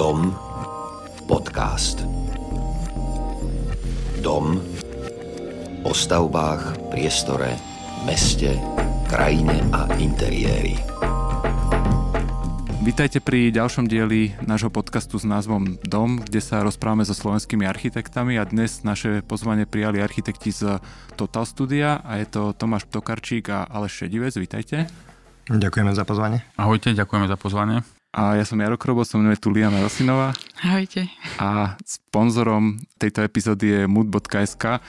Dom podcast. Dom o stavbách, priestore, meste, krajine a interiéri. Vítajte pri ďalšom dieli nášho podcastu s názvom Dom, kde sa rozprávame so slovenskými architektami a dnes naše pozvanie prijali architekti z Total Studia a je to Tomáš Tokarčík a Aleš Šedivec. Vítajte. Ďakujeme za pozvanie. Ahojte, ďakujeme za pozvanie. A ja som Jaro Krobo, som mňa tu Liana Rosinová. Ahojte. A sponzorom tejto epizódy je mood.sk,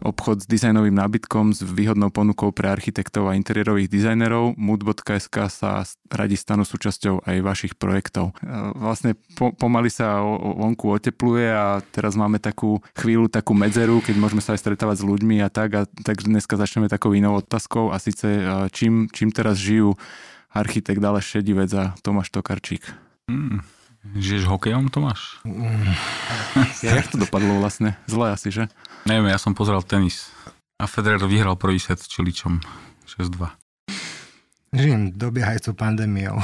obchod s dizajnovým nábytkom s výhodnou ponukou pre architektov a interiérových dizajnerov. Mood.sk sa radi stanú súčasťou aj vašich projektov. Vlastne po, pomaly sa vonku otepluje a teraz máme takú chvíľu, takú medzeru, keď môžeme sa aj stretávať s ľuďmi a tak. A, takže dneska začneme takou inou otázkou a síce čím, čím teraz žijú architekt Aleš Šedivec a Tomáš Tokarčík. Mm. Žiješ hokejom, Tomáš? Mm. Ja, jak to dopadlo vlastne? Zle asi, že? Neviem, ja som pozeral tenis. A Federer vyhral prvý set s Čiličom 6-2. Žijem dobiehajúcou pandémiou.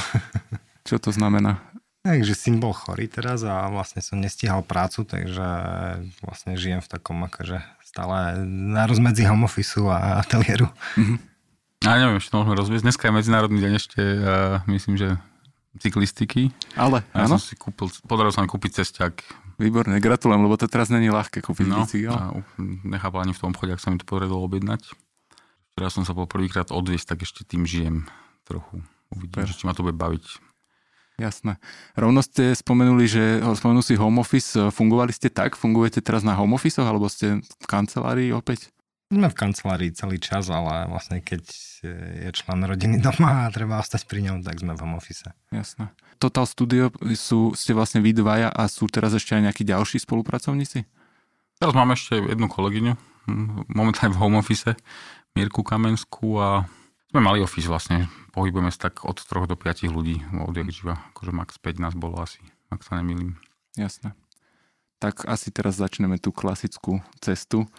Čo to znamená? Takže syn bol chorý teraz a vlastne som nestíhal prácu, takže vlastne žijem v takom akože stále na rozmedzi home office a ateliéru. Mm-hmm. A neviem, ešte to môžeme rozviesť. Dneska je Medzinárodný deň ešte, uh, myslím, že cyklistiky. Ale, ja áno. som si kúpil, podaril sa mi kúpiť cesťak. Výborne, gratulujem, lebo to teraz není ľahké kúpiť no, bicykel. Nechápal ani v tom obchode, ak sa mi to podarilo objednať. Včera som sa bol prvýkrát odviesť, tak ešte tým žijem trochu. Uvidím, že či ma to bude baviť. Jasné. Rovno ste spomenuli, že spomenul si home office. Fungovali ste tak? Fungujete teraz na home office alebo ste v kancelárii opäť? Sme v kancelárii celý čas, ale vlastne keď je člen rodiny doma a treba ostať pri ňom, tak sme v home office. Jasné. Total Studio sú, ste vlastne vy dvaja a sú teraz ešte aj nejakí ďalší spolupracovníci? Teraz máme ešte jednu kolegyňu, momentálne v home office, Mirku Kamenskú a sme mali office vlastne. Pohybujeme sa tak od 3 do 5 ľudí, odjak živa. Akože max 5 nás bolo asi, ak sa nemýlim. Jasné. Tak asi teraz začneme tú klasickú cestu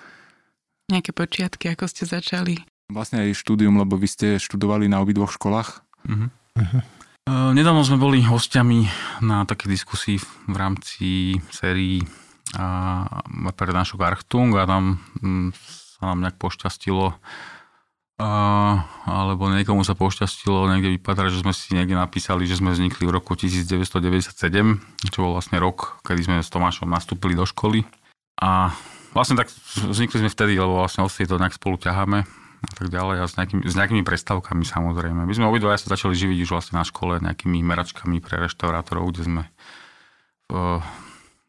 Nejaké počiatky, ako ste začali? Vlastne aj štúdium, lebo vy ste študovali na obidvoch školách. Uh-huh. Uh-huh. Uh, nedávno sme boli hostiami na také diskusii v rámci sérií a prednášok Archtung a tam um, sa nám nejak pošťastilo uh, alebo niekomu sa pošťastilo niekde vypadať, že sme si niekde napísali, že sme vznikli v roku 1997, čo bol vlastne rok, kedy sme s Tomášom nastúpili do školy. A Vlastne tak vznikli sme vtedy, lebo vlastne osy to nejak spolu ťaháme a tak ďalej a s nejakými, s nejakými prestávkami samozrejme. My sme obidva sa začali živiť už vlastne na škole nejakými meračkami pre reštaurátorov, kde sme v,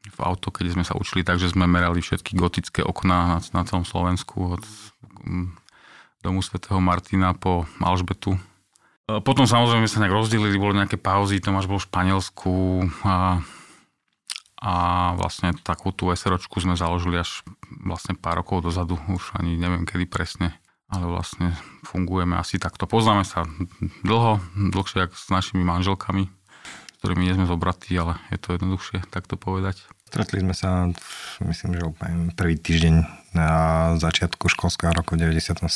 v auto, keď sme sa učili, takže sme merali všetky gotické okná na, na celom Slovensku od mm, domu svätého Martina po Alžbetu. E, potom samozrejme sa nejak rozdelili, boli nejaké pauzy, Tomáš bol v Španielsku a a vlastne takú tú SROčku sme založili až vlastne pár rokov dozadu, už ani neviem kedy presne, ale vlastne fungujeme asi takto. Poznáme sa dlho, dlhšie ako s našimi manželkami, s ktorými nie sme zobratí, ale je to jednoduchšie takto povedať. Stretli sme sa, myslím, že úplne prvý týždeň na začiatku školského roku v 97.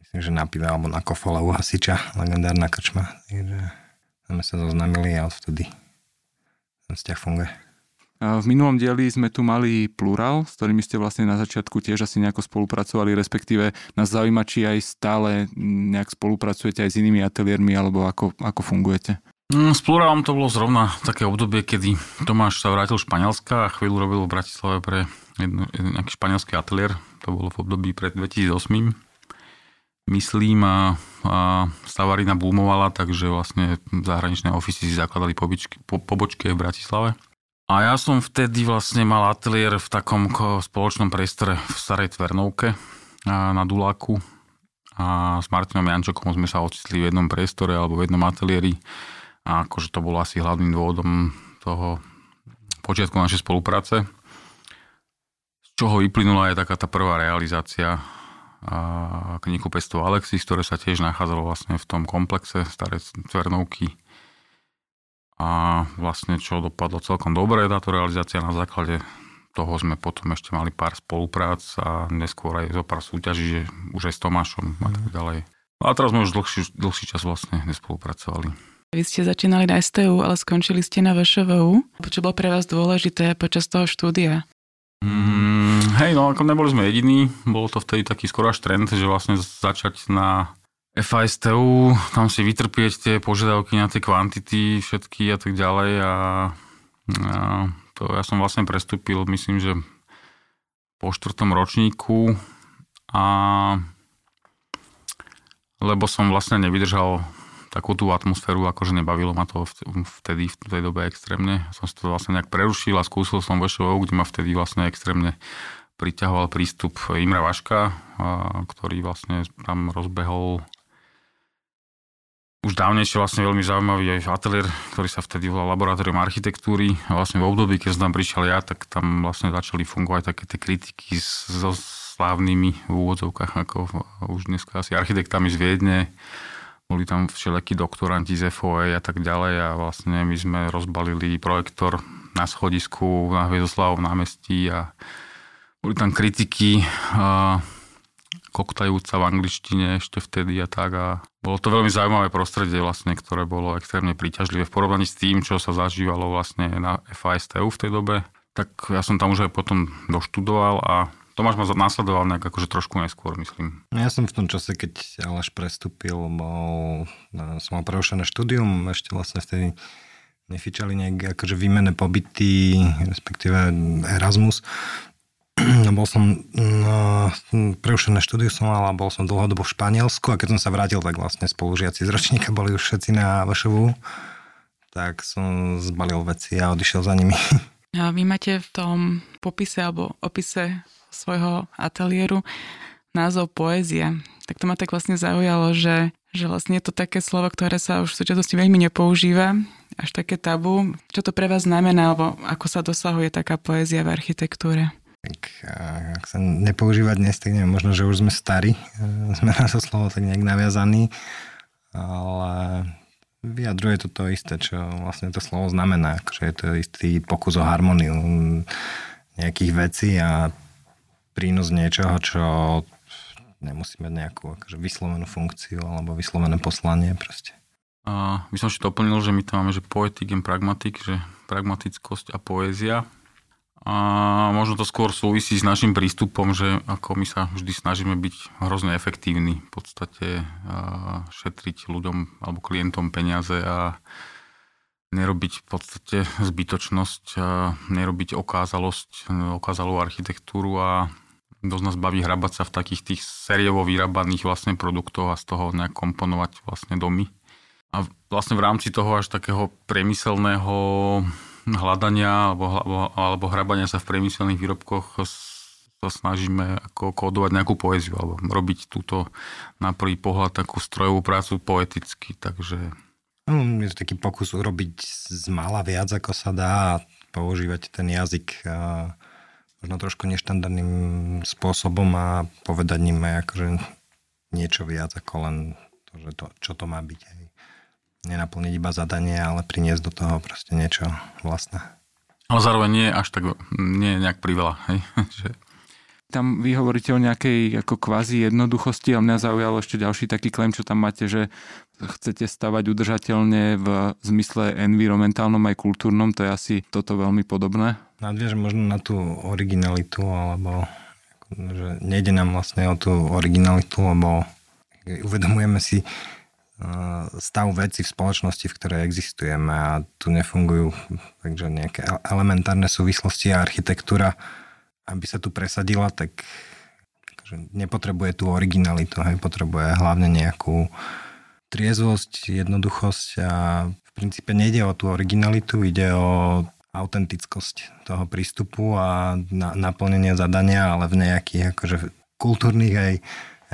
Myslím, že na pive alebo na kofole u hasiča, legendárna krčma. Takže sme sa zoznamili a odvtedy ten vzťah funguje. V minulom dieli sme tu mali Plural, s ktorými ste vlastne na začiatku tiež asi nejako spolupracovali, respektíve nás zaujíma, či aj stále nejak spolupracujete aj s inými ateliérmi, alebo ako, ako fungujete. Mm, s Pluralom to bolo zrovna také obdobie, kedy Tomáš sa vrátil Španielska a chvíľu robil v Bratislave pre jedno, nejaký španielský ateliér. To bolo v období pred 2008 myslím a, a stavarina boomovala, takže vlastne zahraničné ofisy si zakladali pobočky, po, pobočky v Bratislave. A ja som vtedy vlastne mal ateliér v takom spoločnom priestore v Starej Tvernovke na Duláku a s Martinom Jančokom sme sa ocitli v jednom priestore alebo v jednom ateliéri. A akože to bolo asi hlavným dôvodom toho počiatku našej spolupráce, z čoho vyplynula aj taká tá prvá realizácia knihkupectvo Alexis, ktoré sa tiež nachádzalo vlastne v tom komplexe Starej Tvernovky a vlastne čo dopadlo celkom dobre táto realizácia na základe toho sme potom ešte mali pár spoluprác a neskôr aj zo pár súťaží, že už aj s Tomášom a tak ďalej. A teraz sme už dlhší, dlhší čas vlastne nespolupracovali. Vy ste začínali na STU, ale skončili ste na VŠVU. Čo bolo pre vás dôležité počas toho štúdia? Mm, hej, no ako neboli sme jediní, bolo to vtedy taký skoro až trend, že vlastne začať na FISTU, tam si vytrpieť tie požiadavky na tie kvantity všetky a tak ďalej a, a to ja som vlastne prestúpil, myslím, že po štvrtom ročníku a lebo som vlastne nevydržal takú tú atmosféru, akože nebavilo ma to vtedy, v tej dobe extrémne. Som si to vlastne nejak prerušil a skúsil som VŠO, kde ma vtedy vlastne extrémne priťahoval prístup Imra Vaška, ktorý vlastne tam rozbehol už dávnejšie vlastne veľmi zaujímavý aj ateliér, ktorý sa vtedy volal Laboratórium architektúry. A vlastne v období, keď som tam prišiel ja, tak tam vlastne začali fungovať také tie kritiky so slávnymi v úvodzovkách, ako už dneska asi architektami z Viedne, boli tam všelijakí doktoranti z FOE a tak ďalej a vlastne my sme rozbalili projektor na schodisku na Hviezoslavovom námestí a boli tam kritiky a koktajúca v angličtine ešte vtedy a tak a bolo to veľmi zaujímavé prostredie vlastne, ktoré bolo extrémne príťažlivé v porovnaní s tým, čo sa zažívalo vlastne na FASTU v tej dobe. Tak ja som tam už aj potom doštudoval a Tomáš ma následoval nejak akože trošku neskôr, myslím. No ja som v tom čase, keď Aleš prestúpil, bol, no, som mal prerušené štúdium, ešte vlastne vtedy nefičali nejak akože výmené pobyty, respektíve Erasmus. Bol som, no, preušené štúdiu som mal a bol som dlhodobo v Španielsku a keď som sa vrátil, tak vlastne spolužiaci z ročníka boli už všetci na VŠVU, tak som zbalil veci a odišiel za nimi. A vy máte v tom popise alebo opise svojho ateliéru názov poézia. Tak to ma tak vlastne zaujalo, že, že vlastne je to také slovo, ktoré sa už v súčasnosti veľmi nepoužíva, až také tabu. Čo to pre vás znamená, alebo ako sa dosahuje taká poézia v architektúre? Tak ak sa nepoužíva dnes, tak neviem, možno, že už sme starí, sme na to slovo tak nejak naviazaní, ale vyjadruje to to isté, čo vlastne to slovo znamená, že je to istý pokus o harmóniu nejakých vecí a prínos niečoho, čo nemusí mať nejakú akože vyslovenú funkciu alebo vyslovené poslanie proste. A by som ešte doplnil, že my tam máme, že poetik and pragmatik, že pragmatickosť a poézia. A možno to skôr súvisí s našim prístupom, že ako my sa vždy snažíme byť hrozne efektívni, v podstate šetriť ľuďom alebo klientom peniaze a nerobiť v podstate zbytočnosť, nerobiť okázalosť, okázalú architektúru a dosť nás baví hrabať sa v takých tých sériovo vyrábaných vlastne produktoch a z toho nejak komponovať vlastne domy. A vlastne v rámci toho až takého priemyselného hľadania alebo, alebo, alebo hrabania sa v priemyselných výrobkoch sa snažíme ako kódovať nejakú poéziu alebo robiť túto na prvý pohľad takú strojovú prácu poeticky, takže... No, je to taký pokus urobiť z mala viac, ako sa dá a používať ten jazyk možno trošku neštandardným spôsobom a povedať ním aj akože niečo viac ako len to, že to, čo to má byť. Hej. Nenaplniť iba zadanie, ale priniesť do toho proste niečo vlastné. Ale zároveň nie až tak, nie nejak priveľa. Hej? že tam vy hovoríte o nejakej ako kvázi jednoduchosti, ale mňa zaujalo ešte ďalší taký klem, čo tam máte, že chcete stavať udržateľne v zmysle environmentálnom aj kultúrnom, to je asi toto veľmi podobné. Nadviežem možno na tú originalitu, alebo že nejde nám vlastne o tú originalitu, lebo uvedomujeme si stav veci v spoločnosti, v ktorej existujeme a tu nefungujú takže nejaké elementárne súvislosti a architektúra aby sa tu presadila, tak akože nepotrebuje tú originalitu, hej, potrebuje hlavne nejakú triezvosť, jednoduchosť a v princípe nejde o tú originalitu, ide o autentickosť toho prístupu a na, naplnenie zadania, ale v nejakých akože kultúrnych aj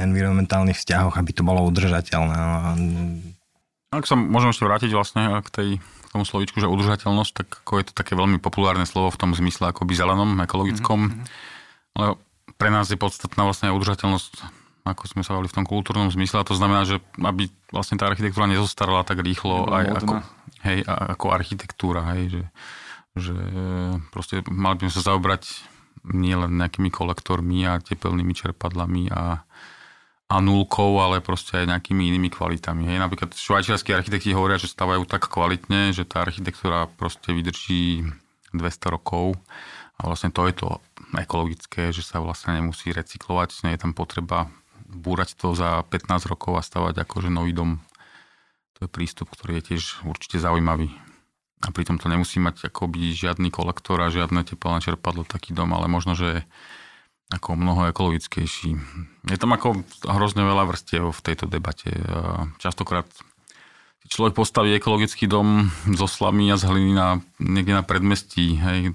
environmentálnych vzťahoch, aby to bolo udržateľné. No Ak sa môžem ešte vrátiť vlastne k tej tomu slovičku, že udržateľnosť, tak ako je to také veľmi populárne slovo v tom zmysle by zelenom, ekologickom. Mm-hmm. Ale pre nás je podstatná vlastne udržateľnosť, ako sme sa v tom kultúrnom zmysle. A to znamená, že aby vlastne tá architektúra nezostarala tak rýchlo aj ako, hej, ako architektúra. Hej, že, že proste mali by sme sa zaobrať nielen nejakými kolektormi a tepelnými čerpadlami a, a nulkou, ale proste aj nejakými inými kvalitami. Hej. Napríklad švajčiarskí architekti hovoria, že stavajú tak kvalitne, že tá architektúra proste vydrží 200 rokov a vlastne to je to ekologické, že sa vlastne nemusí recyklovať, nie je tam potreba búrať to za 15 rokov a stavať akože nový dom. To je prístup, ktorý je tiež určite zaujímavý. A pritom to nemusí mať akoby žiadny kolektor a žiadne teplné čerpadlo taký dom, ale možno, že ako mnoho ekologickejší. Je tam ako hrozne veľa vrstiev v tejto debate. Častokrát človek postaví ekologický dom zo slamy a z hliny na, niekde na predmestí, hej,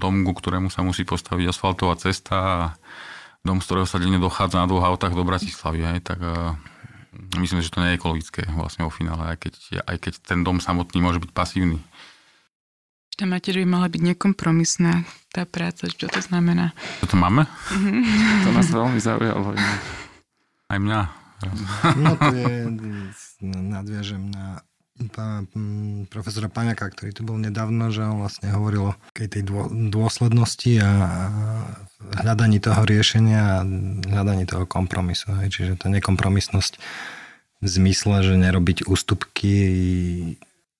dom, ku ktorému sa musí postaviť asfaltová cesta a dom, z ktorého sa denne dochádza na dvoch autách do Bratislavy, hej, tak myslím, že to nie je ekologické vlastne vo finále, aj keď, aj keď ten dom samotný môže byť pasívny. Tá máte, že by mala byť nekompromisná tá práca, čo to znamená? Čo to máme? to nás veľmi zaujalo. Aj mňa. No to je, nadviažem na profesora Paňaka, ktorý tu bol nedávno, že on vlastne hovoril o tej dôslednosti a hľadaní toho riešenia a hľadaní toho kompromisu. Čiže tá nekompromisnosť v zmysle, že nerobiť ústupky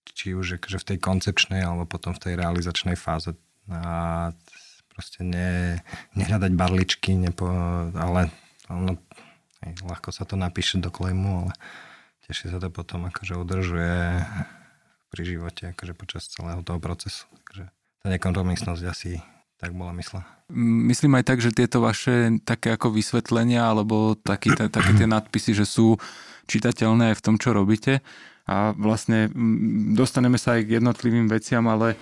či už akože v tej koncepčnej alebo potom v tej realizačnej fáze. A proste ne, nehľadať barličky, nepo, ale ono, hej, ľahko sa to napíše do klejmu, ale teší sa to potom akože udržuje pri živote akože počas celého toho procesu. Takže tá nekompromisnosť asi tak bola mysle. Myslím aj tak, že tieto vaše také ako vysvetlenia alebo taký, také tie nadpisy, že sú čitateľné aj v tom, čo robíte, a vlastne dostaneme sa aj k jednotlivým veciam, ale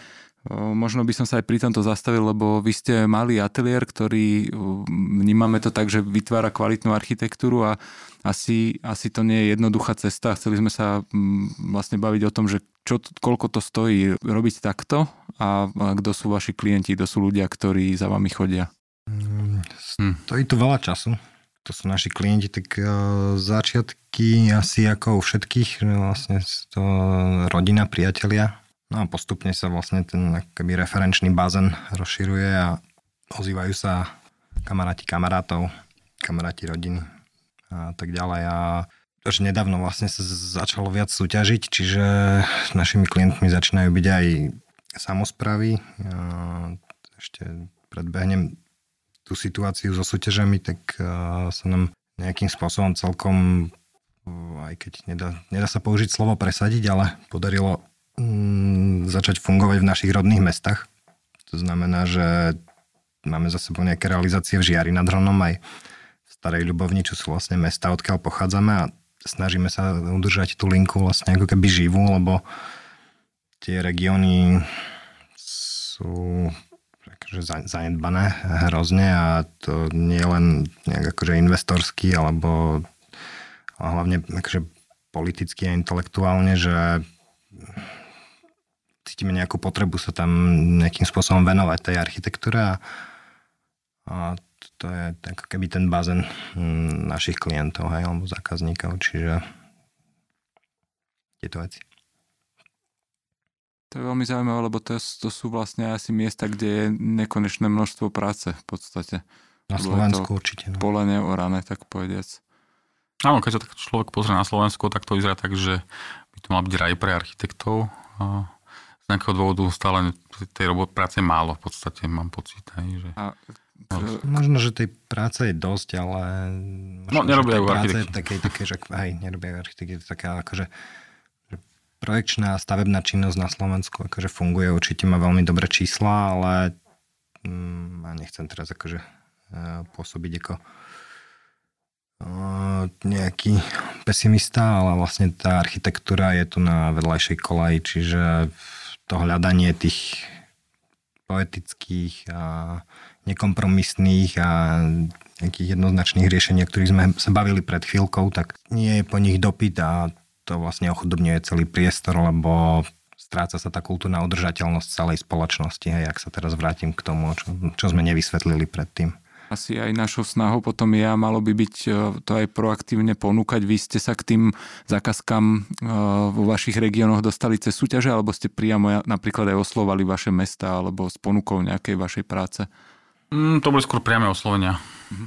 možno by som sa aj pri tomto zastavil, lebo vy ste malý ateliér, ktorý vnímame to tak, že vytvára kvalitnú architektúru a asi, asi to nie je jednoduchá cesta. Chceli sme sa vlastne baviť o tom, že čo, koľko to stojí robiť takto a, a kto sú vaši klienti, kto sú ľudia, ktorí za vami chodia. Mm, stojí to veľa času to sú naši klienti, tak uh, začiatky asi ako u všetkých, vlastne to rodina, priatelia. No a postupne sa vlastne ten akoby referenčný bazén rozširuje a ozývajú sa kamaráti kamarátov, kamaráti rodiny a tak ďalej. A až nedávno vlastne sa začalo viac súťažiť, čiže našimi klientmi začínajú byť aj samozpravy. Ešte predbehnem tú situáciu so súťažami, tak uh, sa nám nejakým spôsobom celkom, uh, aj keď nedá, nedá sa použiť slovo presadiť, ale podarilo um, začať fungovať v našich rodných mestách. To znamená, že máme za sebou nejaké realizácie v Žiari nad Hronom aj v Starej Ľubovni, čo sú vlastne mesta, odkiaľ pochádzame a snažíme sa udržať tú linku vlastne ako keby živú, lebo tie regióny sú akože zanedbané hrozne a to nie len nejak akože investorský alebo ale hlavne akože politicky a intelektuálne, že cítime nejakú potrebu sa tam nejakým spôsobom venovať tej architektúre a, a to je ako keby ten bazén hm, našich klientov hej, alebo zákazníkov, čiže tieto veci. To je veľmi zaujímavé, lebo to, to sú vlastne asi miesta, kde je nekonečné množstvo práce v podstate. Na Slovensku určite. No. Pole neorané, tak povediac. Áno, keď sa tak človek pozrie na Slovensko, tak to vyzerá tak, že by to mal byť raj pre architektov. A z nejakého dôvodu stále tej robot práce málo v podstate, mám pocit. Aj, že... A Možno, že tej práce je dosť, ale... Možno, no, nerobia ju architekti. Také, také, že, hej, nerobia architekti, taká akože projekčná stavebná činnosť na Slovensku akože funguje, určite má veľmi dobré čísla, ale mm, ja nechcem teraz akože uh, pôsobiť ako uh, nejaký pesimista, ale vlastne tá architektúra je tu na vedľajšej kolaji, čiže to hľadanie tých poetických a nekompromisných a nejakých jednoznačných riešení, o ktorých sme sa bavili pred chvíľkou, tak nie je po nich dopyt a to vlastne ochudobňuje celý priestor, lebo stráca sa tá kultúrna udržateľnosť celej spoločnosti, hej, ak sa teraz vrátim k tomu, čo, čo sme nevysvetlili predtým. Asi aj našou snahou potom je a malo by byť e, to aj proaktívne ponúkať. Vy ste sa k tým zákazkám e, vo vašich regiónoch dostali cez súťaže, alebo ste priamo napríklad aj oslovali vaše mesta, alebo s ponukou nejakej vašej práce? Mm, to boli skôr priame oslovenia. Mhm.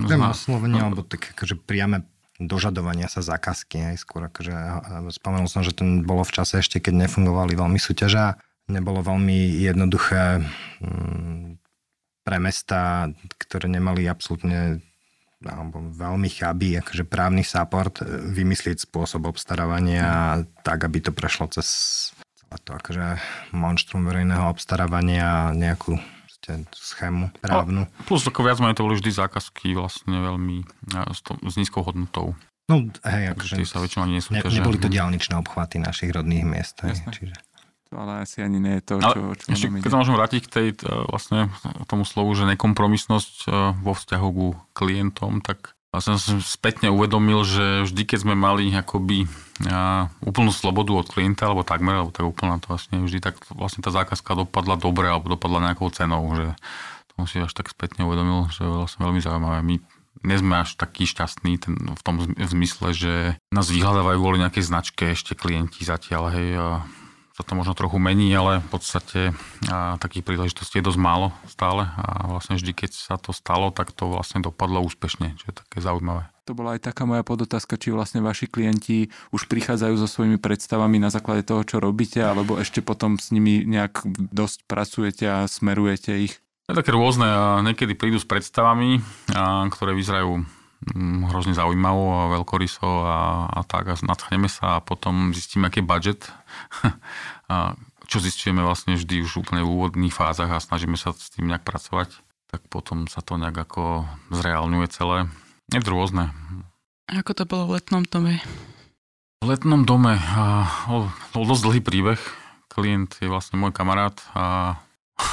Priame oslovenie, alebo tak akože priame dožadovania sa zákazky. Aj skôr akože, spomenul som, že to bolo v čase ešte, keď nefungovali veľmi súťaža. Nebolo veľmi jednoduché mm, pre mesta, ktoré nemali absolútne alebo veľmi chabý akože právny support, e, vymyslieť spôsob obstarávania tak, aby to prešlo cez to akože monštrum verejného obstarávania nejakú schému právnu. A plus ako viac menej to boli vždy zákazky vlastne veľmi s, to, s nízkou hodnotou. No hej, akože sa väčšinou ani ne, neboli to diálničné obchvaty našich rodných miest. Hej, čiže... To ale asi ani nie je to, čo, čo ešte, Keď sa môžem vrátiť k tej vlastne tomu slovu, že nekompromisnosť e, vo vzťahu ku klientom, tak som som spätne uvedomil, že vždy, keď sme mali akoby a, úplnú slobodu od klienta, alebo takmer, alebo tak úplná to vlastne vždy, tak vlastne tá zákazka dopadla dobre, alebo dopadla nejakou cenou, že to si až tak spätne uvedomil, že vlastne veľmi zaujímavé. My nie sme až taký šťastní ten, v tom zmysle, že nás vyhľadávajú kvôli nejakej značke ešte klienti zatiaľ, hej, a sa to možno trochu mení, ale v podstate a, takých príležitostí je dosť málo stále a vlastne vždy, keď sa to stalo, tak to vlastne dopadlo úspešne, čo je také zaujímavé. To bola aj taká moja podotázka, či vlastne vaši klienti už prichádzajú so svojimi predstavami na základe toho, čo robíte, alebo ešte potom s nimi nejak dosť pracujete a smerujete ich? Je také rôzne. Niekedy prídu s predstavami, ktoré vyzerajú hrozne zaujímavo a veľkoryso a, a tak a nadchneme sa a potom zistíme, aký je budget. a čo zistíme vlastne vždy už úplne v úvodných fázach a snažíme sa s tým nejak pracovať, tak potom sa to nejak ako zreálňuje celé. Je to rôzne. Ako to bolo v letnom dome? V letnom dome bol dosť dlhý príbeh. Klient je vlastne môj kamarát a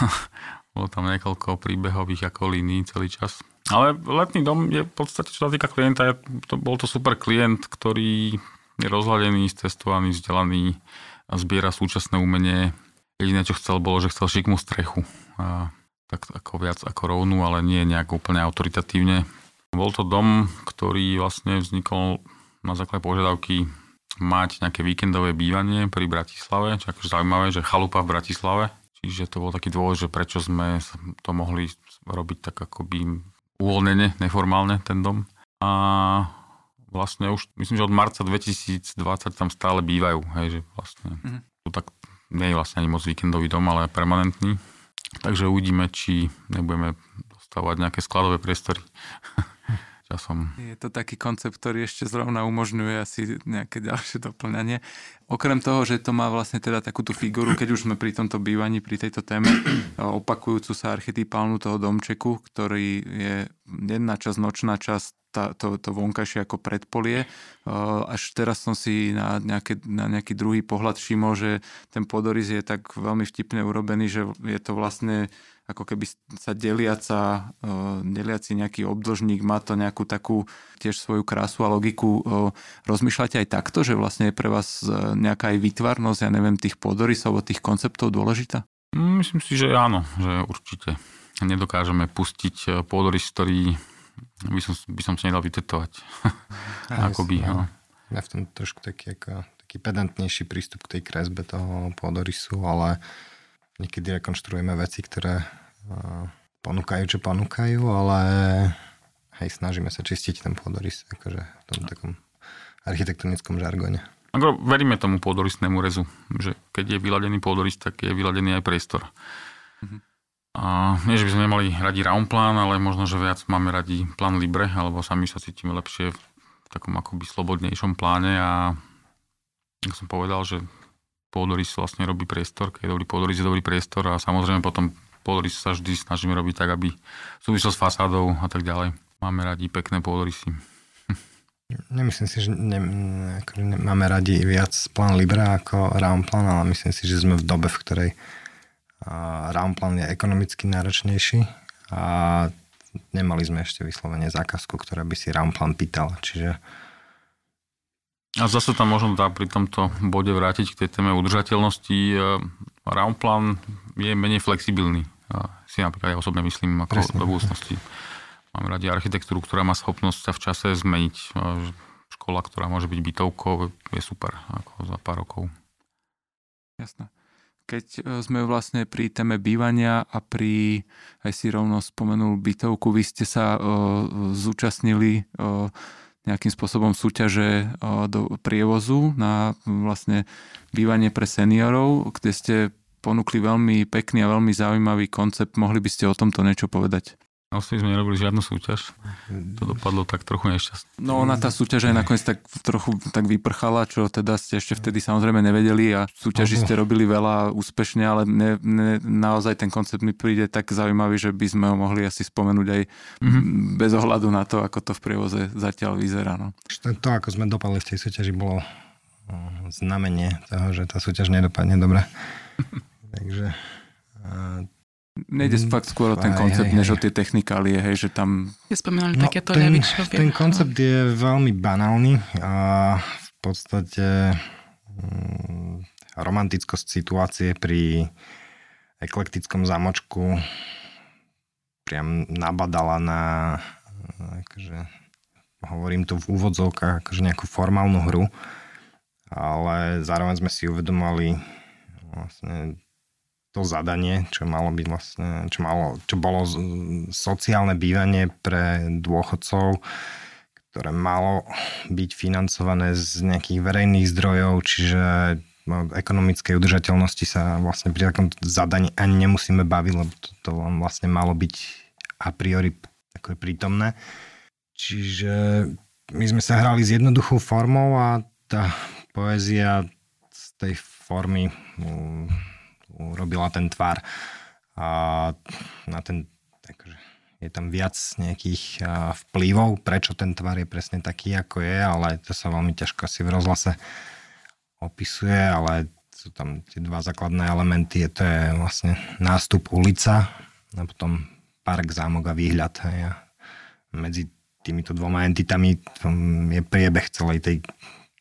bolo tam niekoľko príbehových ako línií celý čas. Ale letný dom je v podstate, čo sa týka klienta, to, bol to super klient, ktorý je rozhľadený, cestovaný, vzdelaný a zbiera súčasné umenie. Jediné, čo chcel, bolo, že chcel šikmú strechu. A tak ako viac ako rovnú, ale nie nejak úplne autoritatívne. Bol to dom, ktorý vlastne vznikol na základe požiadavky mať nejaké víkendové bývanie pri Bratislave, čo je akože zaujímavé, že chalupa v Bratislave. Čiže to bol taký dôvod, že prečo sme to mohli robiť tak akoby uvoľnenie, neformálne ten dom. A vlastne už, myslím, že od marca 2020 tam stále bývajú, hej, že vlastne mm-hmm. tu tak nie je vlastne ani moc víkendový dom, ale permanentný. Takže uvidíme, či nebudeme dostávať nejaké skladové priestory. časom. Je to taký koncept, ktorý ešte zrovna umožňuje asi nejaké ďalšie doplňanie. Okrem toho, že to má vlastne teda takúto figuru, keď už sme pri tomto bývaní, pri tejto téme, opakujúcu sa archetypálnu toho domčeku, ktorý je jedna časť, nočná časť, tá, to, to vonkajšie ako predpolie. Až teraz som si na, nejaké, na nejaký druhý pohľad všimol, že ten podoriz je tak veľmi vtipne urobený, že je to vlastne ako keby sa deliaca, e, deliaci nejaký obdlžník, má to nejakú takú tiež svoju krásu a logiku. E, rozmýšľate aj takto, že vlastne je pre vás e, nejaká aj výtvarnosť, ja neviem, tých podorysov alebo tých konceptov dôležitá? Mm, myslím si, že áno, že určite. Nedokážeme pustiť pôdorys, ktorý by som, by som si nedal vytetovať. Akoby, no. Ja v tom trošku taký, ako, taký pedantnejší prístup k tej kresbe toho pôdorysu, ale niekedy rekonštruujeme veci, ktoré ponúkajú, čo ponúkajú, ale hej, snažíme sa čistiť ten pôdorys, akože v tom takom architektonickom žargone. Ako veríme tomu pôdorysnému rezu, že keď je vyladený pôdorys, tak je vyladený aj priestor. Mm-hmm. A nie, že by sme nemali radi round plán, ale možno, že viac máme radi plán Libre, alebo sami sa cítime lepšie v takom akoby slobodnejšom pláne a ako som povedal, že pôdorys vlastne robí priestor, keď je dobrý pôdorys, je dobrý priestor a samozrejme potom pôdorys sa vždy snažíme robiť tak, aby súvisel s fasádou a tak ďalej. Máme radi pekné pôdorysy. Nemyslím si, že ne, ne, máme radi viac plán Libra ako round plan, ale myslím si, že sme v dobe, v ktorej uh, round plan je ekonomicky náročnejší a nemali sme ešte vyslovene zákazku, ktorá by si round plan pýtala. Čiže a zase tam možno dá pri tomto bode vrátiť k tej téme udržateľnosti. E, Roundplan je menej flexibilný. Si napríklad ja osobne myslím ako Presne. do budúcnosti. Máme radi architektúru, ktorá má schopnosť sa v čase zmeniť. E, škola, ktorá môže byť bytovkou, je super ako za pár rokov. Jasné. keď e, sme vlastne pri téme bývania a pri, aj si rovno spomenul bytovku, vy ste sa o, zúčastnili o, nejakým spôsobom súťaže o, do prievozu na vlastne bývanie pre seniorov, kde ste ponúkli veľmi pekný a veľmi zaujímavý koncept. Mohli by ste o tomto niečo povedať? Vlastne sme nerobili žiadnu súťaž. To dopadlo tak trochu nešťastne. No ona tá súťaž aj nakoniec tak trochu tak vyprchala, čo teda ste ešte vtedy samozrejme nevedeli a súťaži ste robili veľa úspešne, ale ne, ne, naozaj ten koncept mi príde tak zaujímavý, že by sme ho mohli asi spomenúť aj mm-hmm. bez ohľadu na to, ako to v prievoze zatiaľ vyzerá. No. To, ako sme dopadli v tej súťaži, bolo znamenie toho, že tá súťaž nedopadne dobre. Takže Nejde mm, fakt skôr o ten koncept, aj, aj, než o tie technikálie, hej, že tam... Je spomínali no, takéto ten, ten koncept je veľmi banálny a v podstate mm, romantickosť situácie pri eklektickom zámočku priam nabadala na akože, hovorím to v úvodzovkách, akože nejakú formálnu hru, ale zároveň sme si uvedomali vlastne to zadanie, čo malo byť vlastne, čo, malo, čo bolo sociálne bývanie pre dôchodcov, ktoré malo byť financované z nejakých verejných zdrojov, čiže no, ekonomickej udržateľnosti sa vlastne pri takom zadaní ani nemusíme baviť, lebo to, to vlastne malo byť a priori ako prítomné. Čiže my sme sa hrali s jednoduchou formou a tá poézia z tej formy urobila ten tvar. A na ten, takže je tam viac nejakých vplyvov, prečo ten tvar je presne taký, ako je, ale to sa veľmi ťažko asi v rozhlase opisuje, ale sú tam tie dva základné elementy, je to je vlastne nástup ulica a potom park, zámok a výhľad. A medzi týmito dvoma entitami je priebeh celej tej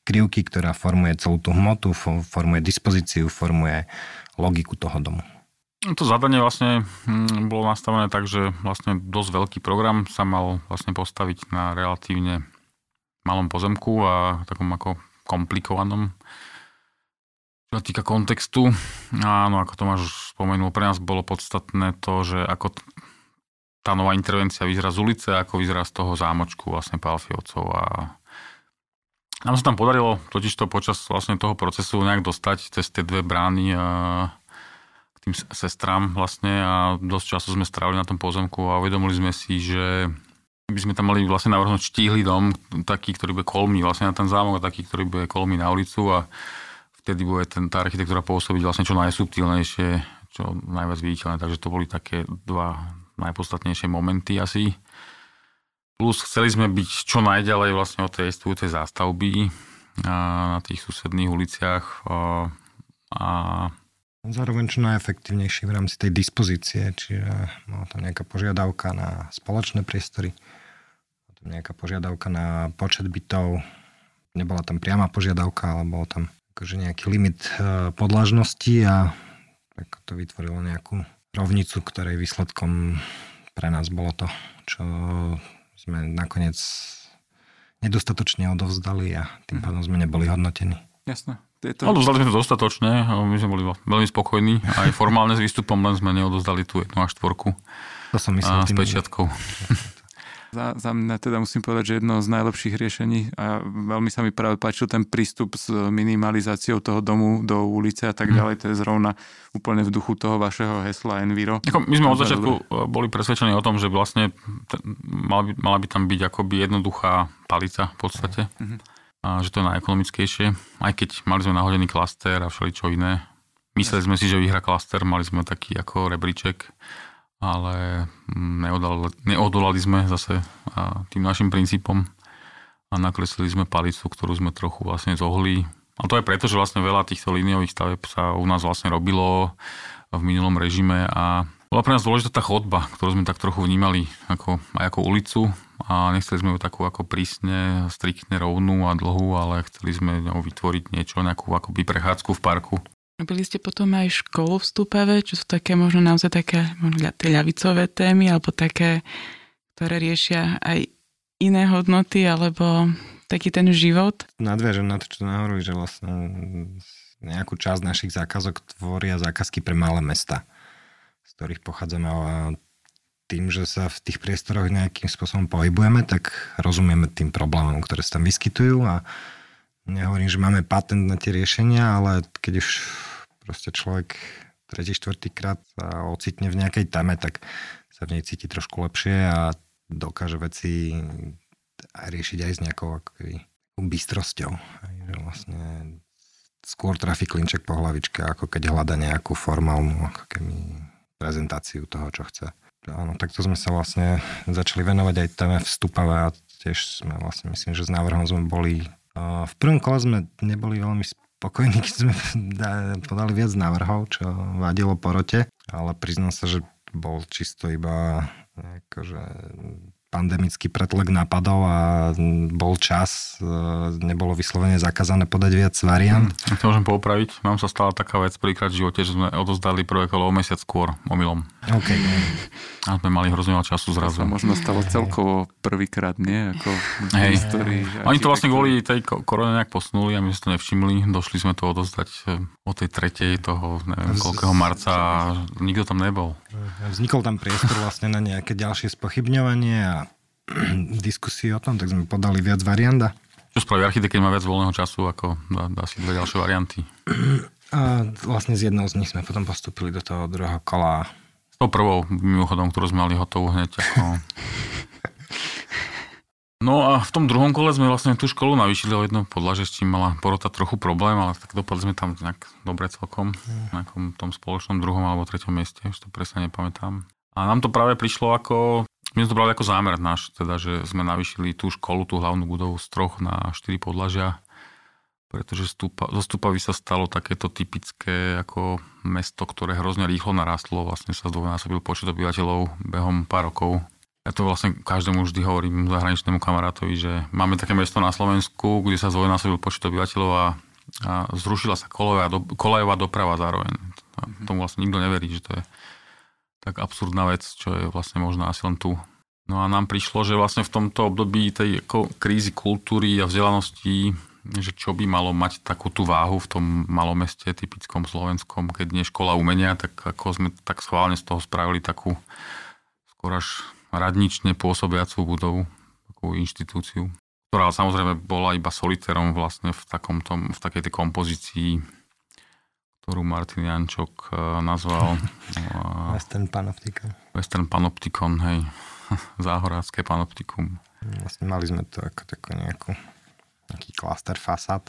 krivky, ktorá formuje celú tú hmotu, formuje dispozíciu, formuje logiku toho domu. To zadanie vlastne hm, bolo nastavené tak, že vlastne dosť veľký program sa mal vlastne postaviť na relatívne malom pozemku a takom ako komplikovanom. Čo týka kontextu, áno, ako Tomáš už spomenul, pre nás bolo podstatné to, že ako tá nová intervencia vyzerá z ulice, ako vyzerá z toho zámočku vlastne Palfiovcov a nám sa tam podarilo totiž to počas vlastne toho procesu nejak dostať cez tie dve brány k tým sestrám vlastne a dosť času sme strávili na tom pozemku a uvedomili sme si, že by sme tam mali vlastne navrhnúť štíhly dom, taký, ktorý bude kolmý vlastne na ten zámok a taký, ktorý bude kolmý na ulicu a vtedy bude ten, tá architektúra pôsobiť vlastne čo najsubtilnejšie, čo najviac viditeľné. Takže to boli také dva najpodstatnejšie momenty asi. Plus chceli sme byť čo najďalej vlastne od tej existujúcej zástavby na tých susedných uliciach a Zároveň čo najefektívnejší v rámci tej dispozície, čiže bola tam nejaká požiadavka na spoločné priestory, tam nejaká požiadavka na počet bytov, nebola tam priama požiadavka, ale bol tam akože nejaký limit e, podlažnosti a tak to vytvorilo nejakú rovnicu, ktorej výsledkom pre nás bolo to, čo sme nakoniec nedostatočne odovzdali a tým mhm. pádom sme neboli hodnotení. Jasné. To... Odovzdali sme to dostatočne, my sme boli veľmi spokojní. Aj formálne s výstupom, len sme neodozdali tú jednu až štvorku. To som myslel. A s pečiatkou. Za, za mňa teda musím povedať, že jedno z najlepších riešení a veľmi sa mi práve páčil ten prístup s minimalizáciou toho domu do ulice a tak mhm. ďalej. To je zrovna úplne v duchu toho vašeho hesla Enviro. Ako my sme od začiatku dobre. boli presvedčení o tom, že vlastne mala by, mala by tam byť akoby jednoduchá palica v podstate. Uh-huh. A že to je najekonomickejšie. Aj keď mali sme nahodený klaster a všeličo iné. Mysleli sme si, že vyhra klaster, mali sme taký ako rebríček ale neodolali, neodolali sme zase tým našim princípom a nakreslili sme palicu, ktorú sme trochu vlastne zohli. A to je preto, že vlastne veľa týchto líniových staveb sa u nás vlastne robilo v minulom režime a bola pre nás dôležitá tá chodba, ktorú sme tak trochu vnímali ako, aj ako ulicu a nechceli sme ju takú ako prísne, striktne rovnú a dlhú, ale chceli sme ňou vytvoriť niečo, nejakú akoby prechádzku v parku. Robili ste potom aj školu v Stupave, čo sú také možno naozaj také možno tie ľavicové témy, alebo také, ktoré riešia aj iné hodnoty, alebo taký ten život? Nadviažem na to, čo nahovorí, že vlastne nejakú časť našich zákazok tvoria zákazky pre malé mesta, z ktorých pochádzame a tým, že sa v tých priestoroch nejakým spôsobom pohybujeme, tak rozumieme tým problémom, ktoré sa tam vyskytujú a nehovorím, že máme patent na tie riešenia, ale keď už proste človek tretí, štvrtý krát sa ocitne v nejakej téme, tak sa v nej cíti trošku lepšie a dokáže veci aj riešiť aj s nejakou akoby, bystrosťou. Že vlastne skôr trafí klinček po hlavičke, ako keď hľada nejakú formálnu ako keby, prezentáciu toho, čo chce. Áno, takto sme sa vlastne začali venovať aj téme vstupavé a tiež sme vlastne, myslím, že s návrhom sme boli v prvom kole sme neboli veľmi spokojní, keď sme podali viac návrhov, čo vadilo porote, ale priznám sa, že bol čisto iba akože pandemický pretlak napadol a bol čas, e, nebolo vyslovene zakázané podať viac variant. Hmm, to môžem poupraviť. Mám sa stala taká vec prvýkrát v živote, že sme odozdali prvé kolo o mesiac skôr, omylom. OK. A sme mali hrozne veľa času zrazu. To sa možno stalo celkovo prvýkrát, nie? Ako v Hej. histórii. Oni to vlastne kvôli tej korone nejak posunuli a my sme to nevšimli. Došli sme to odozdať e, o tej tretej toho, neviem, koľkého marca a nikto tam nebol. Vznikol tam priestor vlastne na nejaké ďalšie spochybňovanie a diskusie o tom, tak sme podali viac varianda. Čo spraví architekt, keď má viac voľného času, ako dá, dá si dve ďalšie varianty? A vlastne z jednou z nich sme potom postupili do toho druhého kola. S tou prvou, mimochodom, ktorú sme mali hotovú hneď. Ako... No a v tom druhom kole sme vlastne tú školu navýšili o jedno podlaže, s čím mala porota trochu problém, ale tak dopadli sme tam nejak dobre celkom, na nejakom tom spoločnom druhom alebo treťom mieste, už to presne nepamätám. A nám to práve prišlo ako, my sme to brali ako zámer náš, teda, že sme navýšili tú školu, tú hlavnú budovu z troch na štyri podlažia, pretože stúpa, zo Stupavy sa stalo takéto typické ako mesto, ktoré hrozne rýchlo narastlo, vlastne sa zdvojnásobil počet obyvateľov behom pár rokov ja to vlastne každému vždy hovorím zahraničnému kamarátovi, že máme také mesto na Slovensku, kde sa zvojnásobil počet obyvateľov a, a zrušila sa kolejová, do, kolejová doprava zároveň. A tomu vlastne nikto neverí, že to je tak absurdná vec, čo je vlastne možná asi len tu. No a nám prišlo, že vlastne v tomto období tej ako krízy kultúry a vzdelanosti, že čo by malo mať takú tú váhu v tom malom meste typickom slovenskom, keď nie škola umenia, tak ako sme tak schválne z toho spravili takú skôr až radnične pôsobiacú budovu, takú inštitúciu, ktorá samozrejme bola iba solitérom vlastne v, takom tom, v takej tej kompozícii, ktorú Martin Jančok e, nazval Western Panopticon. Western Panopticon, hej. Záhorácké panoptikum. Vlastne mali sme to ako takú nejakú, nejaký klaster fasád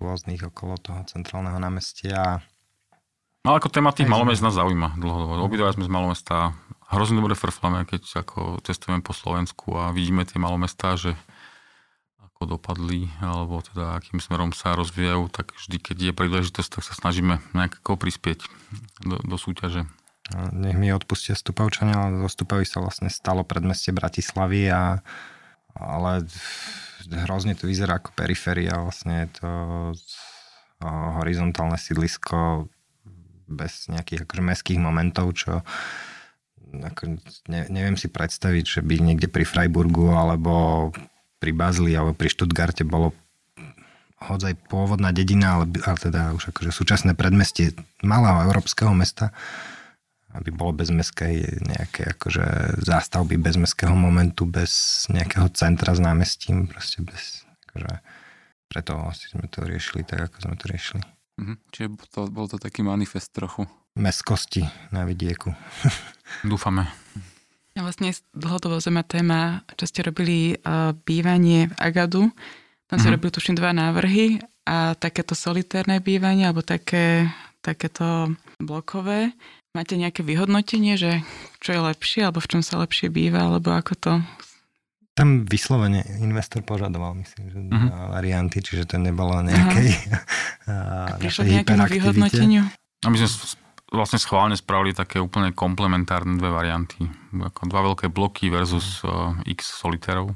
rôznych okolo toho centrálneho námestia. No ako téma tých malomest nás zaujíma dlhodobo. Obidva sme z malomesta hrozne dobre frflame, keď ako cestujeme po Slovensku a vidíme tie malomestá, že ako dopadli, alebo teda akým smerom sa rozvíjajú, tak vždy, keď je príležitosť, tak sa snažíme nejako prispieť do, do súťaže. Nech mi odpustia Stupavčania, ale zo Stupavy sa vlastne stalo predmestie Bratislavy, a, ale hrozne to vyzerá ako periféria, vlastne je to horizontálne sídlisko bez nejakých akože mestských momentov, čo ako ne, neviem si predstaviť, že by niekde pri Freiburgu alebo pri Bazli alebo pri Stuttgarte bolo hodzaj pôvodná dedina, ale, ale teda už akože súčasné predmestie malého európskeho mesta, aby bolo bez meskej nejaké akože zástavby bez meského momentu, bez nejakého centra s námestím, proste bez, akože preto asi sme to riešili tak, ako sme to riešili. Mhm. Čiže to, bol to taký manifest trochu. Meskosti na vidieku. Dúfame. Ja vlastne dlhodobo zema téma, čo ste robili uh, bývanie v Agadu. Tam ste mm-hmm. robili tuším dva návrhy a takéto solitérne bývanie alebo také, takéto blokové. Máte nejaké vyhodnotenie, že čo je lepšie alebo v čom sa lepšie býva alebo ako to tam vyslovene investor požadoval, myslím, že uh-huh. varianty, čiže to nebolo nejakej uh-huh. Prišlo k nejakému vyhodnoteniu? A my sme vlastne schválne spravili také úplne komplementárne dve varianty. Ako dva veľké bloky versus uh, x solitérov.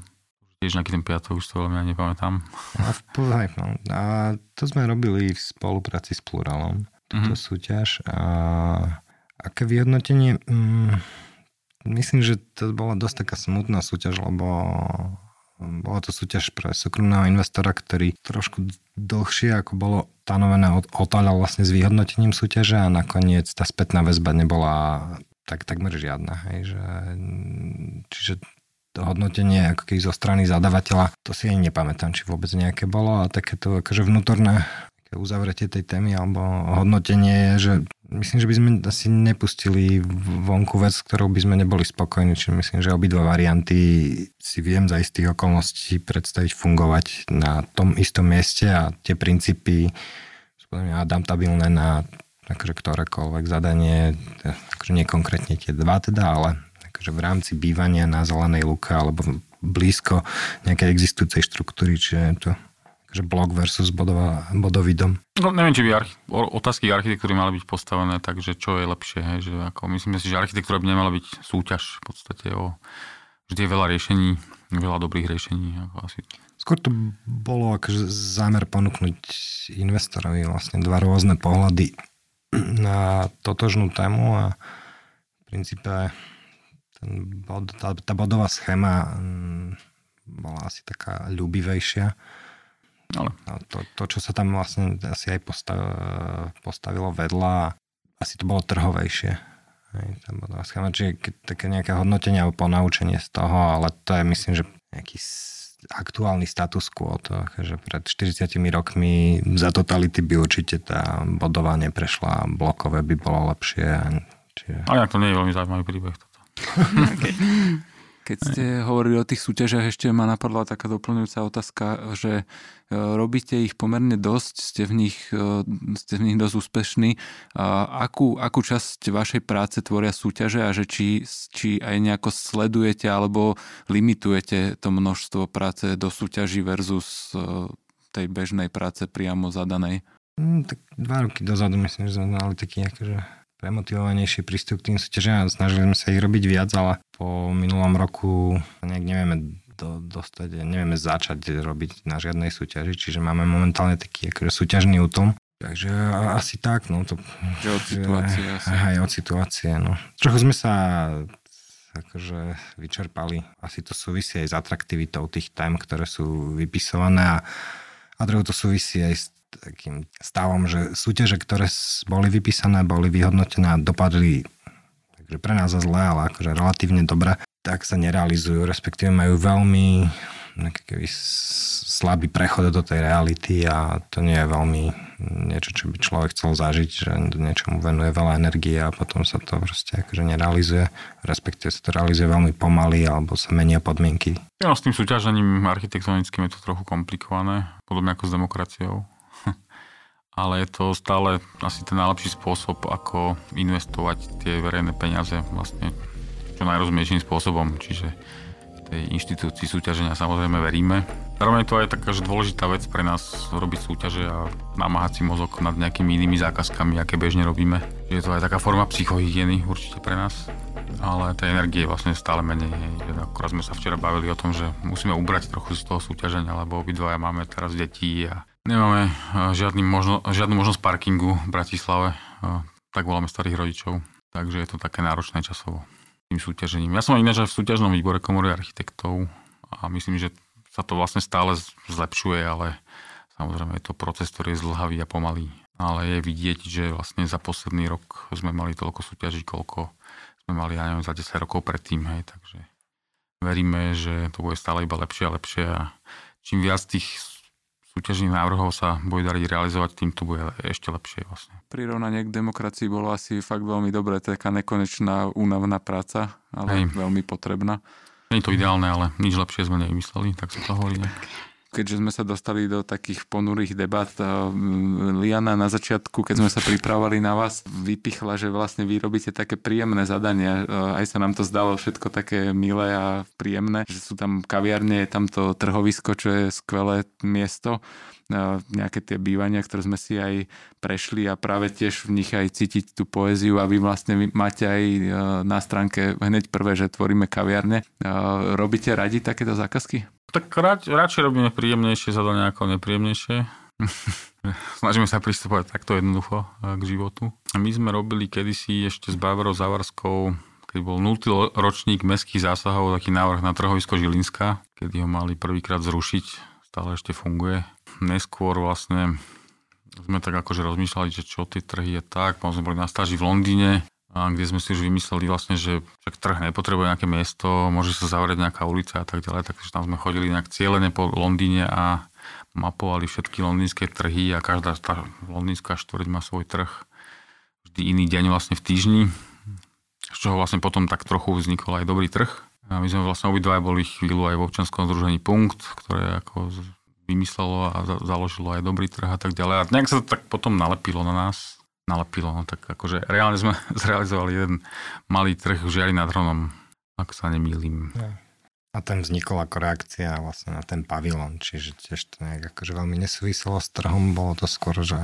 Tiež nejaký ten piatok, už to veľmi ja nepamätám. A, v, no, a to sme robili v spolupráci s Pluralom, túto uh-huh. súťaž. A aké vyhodnotenie? Mm, myslím, že to bola dosť taká smutná súťaž, lebo bola to súťaž pre súkromného investora, ktorý trošku dlhšie ako bolo stanovené otáľal vlastne s vyhodnotením súťaže a nakoniec tá spätná väzba nebola tak, takmer žiadna. Hej, že, čiže to hodnotenie ako keby zo strany zadavateľa, to si ani nepamätám, či vôbec nejaké bolo a takéto akože vnútorné uzavretie tej témy alebo hodnotenie je, že myslím, že by sme asi nepustili vonku vec, ktorou by sme neboli spokojní. Čiže myslím, že obidva varianty si viem za istých okolností predstaviť fungovať na tom istom mieste a tie princípy sú adaptabilné na akože ktorékoľvek zadanie, akože nie konkrétne tie dva teda, ale akože v rámci bývania na zelenej luke alebo blízko nejakej existujúcej štruktúry, čiže to že blok versus bodová, bodový dom. No, neviem, či by archi- otázky architektúry mali byť postavené, takže čo je lepšie. Hej, že ako, myslím si, že architektúra by nemala byť súťaž v podstate o vždy je veľa riešení, veľa dobrých riešení. Ako asi. Skôr to bolo akože zámer ponúknuť investorovi vlastne dva rôzne pohľady na totožnú tému a v princípe ten bod, tá, tá bodová schéma mm, bola asi taká ľubivejšia ale to, to, čo sa tam vlastne asi aj postavilo vedľa, asi to bolo trhovejšie. Hej, tam čiže také nejaké hodnotenie alebo ponaučenie z toho, ale to je myslím, že nejaký aktuálny status quo, to, že pred 40 rokmi za totality by určite tá bodová neprešla, blokové by bolo lepšie. Čiže... Ale to nie je veľmi zaujímavý príbeh toto. okay. Keď ste hovorili o tých súťažiach, ešte ma napadla taká doplňujúca otázka, že e, robíte ich pomerne dosť, ste v nich, e, ste v nich dosť úspešní. Akú, akú časť vašej práce tvoria súťaže a že či, či aj nejako sledujete alebo limitujete to množstvo práce do súťaží versus e, tej bežnej práce priamo zadanej? Mm, tak dva roky dozadu myslím, že sme mali taký akože premotivovanejší prístup k tým súťažiam a snažili sme sa ich robiť viac, ale po minulom roku nejak nevieme do, dostať, nevieme začať robiť na žiadnej súťaži, čiže máme momentálne taký akože súťažný útom. Takže asi tak, no to... Že od situácie asi. Aj od situácie, no. Trochu sme sa akože vyčerpali. Asi to súvisí aj s atraktivitou tých tém, ktoré sú vypisované a, a druhou to súvisí aj s takým stavom, že súťaže, ktoré boli vypísané, boli vyhodnotené a dopadli takže pre nás zle, ale akože relatívne dobre, tak sa nerealizujú, respektíve majú veľmi keby slabý prechod do tej reality a to nie je veľmi niečo, čo by človek chcel zažiť, že niečomu venuje veľa energie a potom sa to proste akože nerealizuje, respektíve sa to realizuje veľmi pomaly alebo sa menia podmienky. Ja, s tým súťažením architektonickým je to trochu komplikované, podobne ako s demokraciou ale je to stále asi ten najlepší spôsob, ako investovať tie verejné peniaze vlastne čo najrozumnejším spôsobom, čiže tej inštitúcii súťaženia samozrejme veríme. Zároveň je to aj taká že dôležitá vec pre nás robiť súťaže a namáhať si mozog nad nejakými inými zákazkami, aké bežne robíme. Je to aj taká forma psychohygieny určite pre nás, ale tej energie je vlastne stále menej. Akorát sme sa včera bavili o tom, že musíme ubrať trochu z toho súťaženia, lebo obidvaja máme teraz deti a Nemáme eh, žiadny možno, žiadnu možnosť parkingu v Bratislave, eh, tak voláme starých rodičov, takže je to také náročné časovo tým súťažením. Ja som ináč aj v súťažnom výbore komory architektov a myslím, že sa to vlastne stále zlepšuje, ale samozrejme je to proces, ktorý je zlhavý a pomalý. Ale je vidieť, že vlastne za posledný rok sme mali toľko súťaží, koľko sme mali, ja neviem, za 10 rokov predtým, hej, takže veríme, že to bude stále iba lepšie a lepšie a čím viac tých súťažných návrhov sa bude dariť realizovať, tým to bude ešte lepšie vlastne. Prirovnanie k demokracii bolo asi fakt veľmi dobré, taká nekonečná únavná práca, ale Hej. veľmi potrebná. Nie je to ideálne, ale nič lepšie sme nevymysleli, tak sa to hovorí keďže sme sa dostali do takých ponurých debat, Liana na začiatku, keď sme sa pripravovali na vás, vypichla, že vlastne vy robíte také príjemné zadania. Aj sa nám to zdalo všetko také milé a príjemné, že sú tam kaviarne, je tam to trhovisko, čo je skvelé miesto nejaké tie bývania, ktoré sme si aj prešli a práve tiež v nich aj cítiť tú poéziu a vy vlastne máte aj na stránke hneď prvé, že tvoríme kaviarne. Robíte radi takéto zákazky? Tak rad, radšej robíme príjemnejšie zadania ako nepríjemnejšie. Snažíme sa pristupovať takto jednoducho e, k životu. My sme robili kedysi ešte s Bavarou Zavarskou keď bol 0. ročník mestských zásahov, taký návrh na trhovisko Žilinska, kedy ho mali prvýkrát zrušiť, stále ešte funguje. Neskôr vlastne sme tak akože rozmýšľali, že čo tie trhy je tak, potom sme boli na stáži v Londýne, kde sme si už vymysleli vlastne, že však trh nepotrebuje nejaké miesto, môže sa zavrieť nejaká ulica a tak ďalej, takže tam sme chodili nejak cieľene po Londýne a mapovali všetky londýnske trhy a každá tá londýnska štvrť má svoj trh vždy iný deň vlastne v týždni z čoho vlastne potom tak trochu vznikol aj dobrý trh. A my sme vlastne obidva boli chvíľu aj v občanskom združení Punkt, ktoré ako vymyslelo a založilo aj dobrý trh a tak ďalej. A nejak sa to tak potom nalepilo na nás. Nalepilo, no tak akože reálne sme zrealizovali jeden malý trh v Žiari nad Hronom, ak sa nemýlim. Ja. A ten vznikol ako reakcia vlastne na ten pavilon, čiže tiež to nejak akože veľmi nesúviselo s trhom, bolo to skôr, že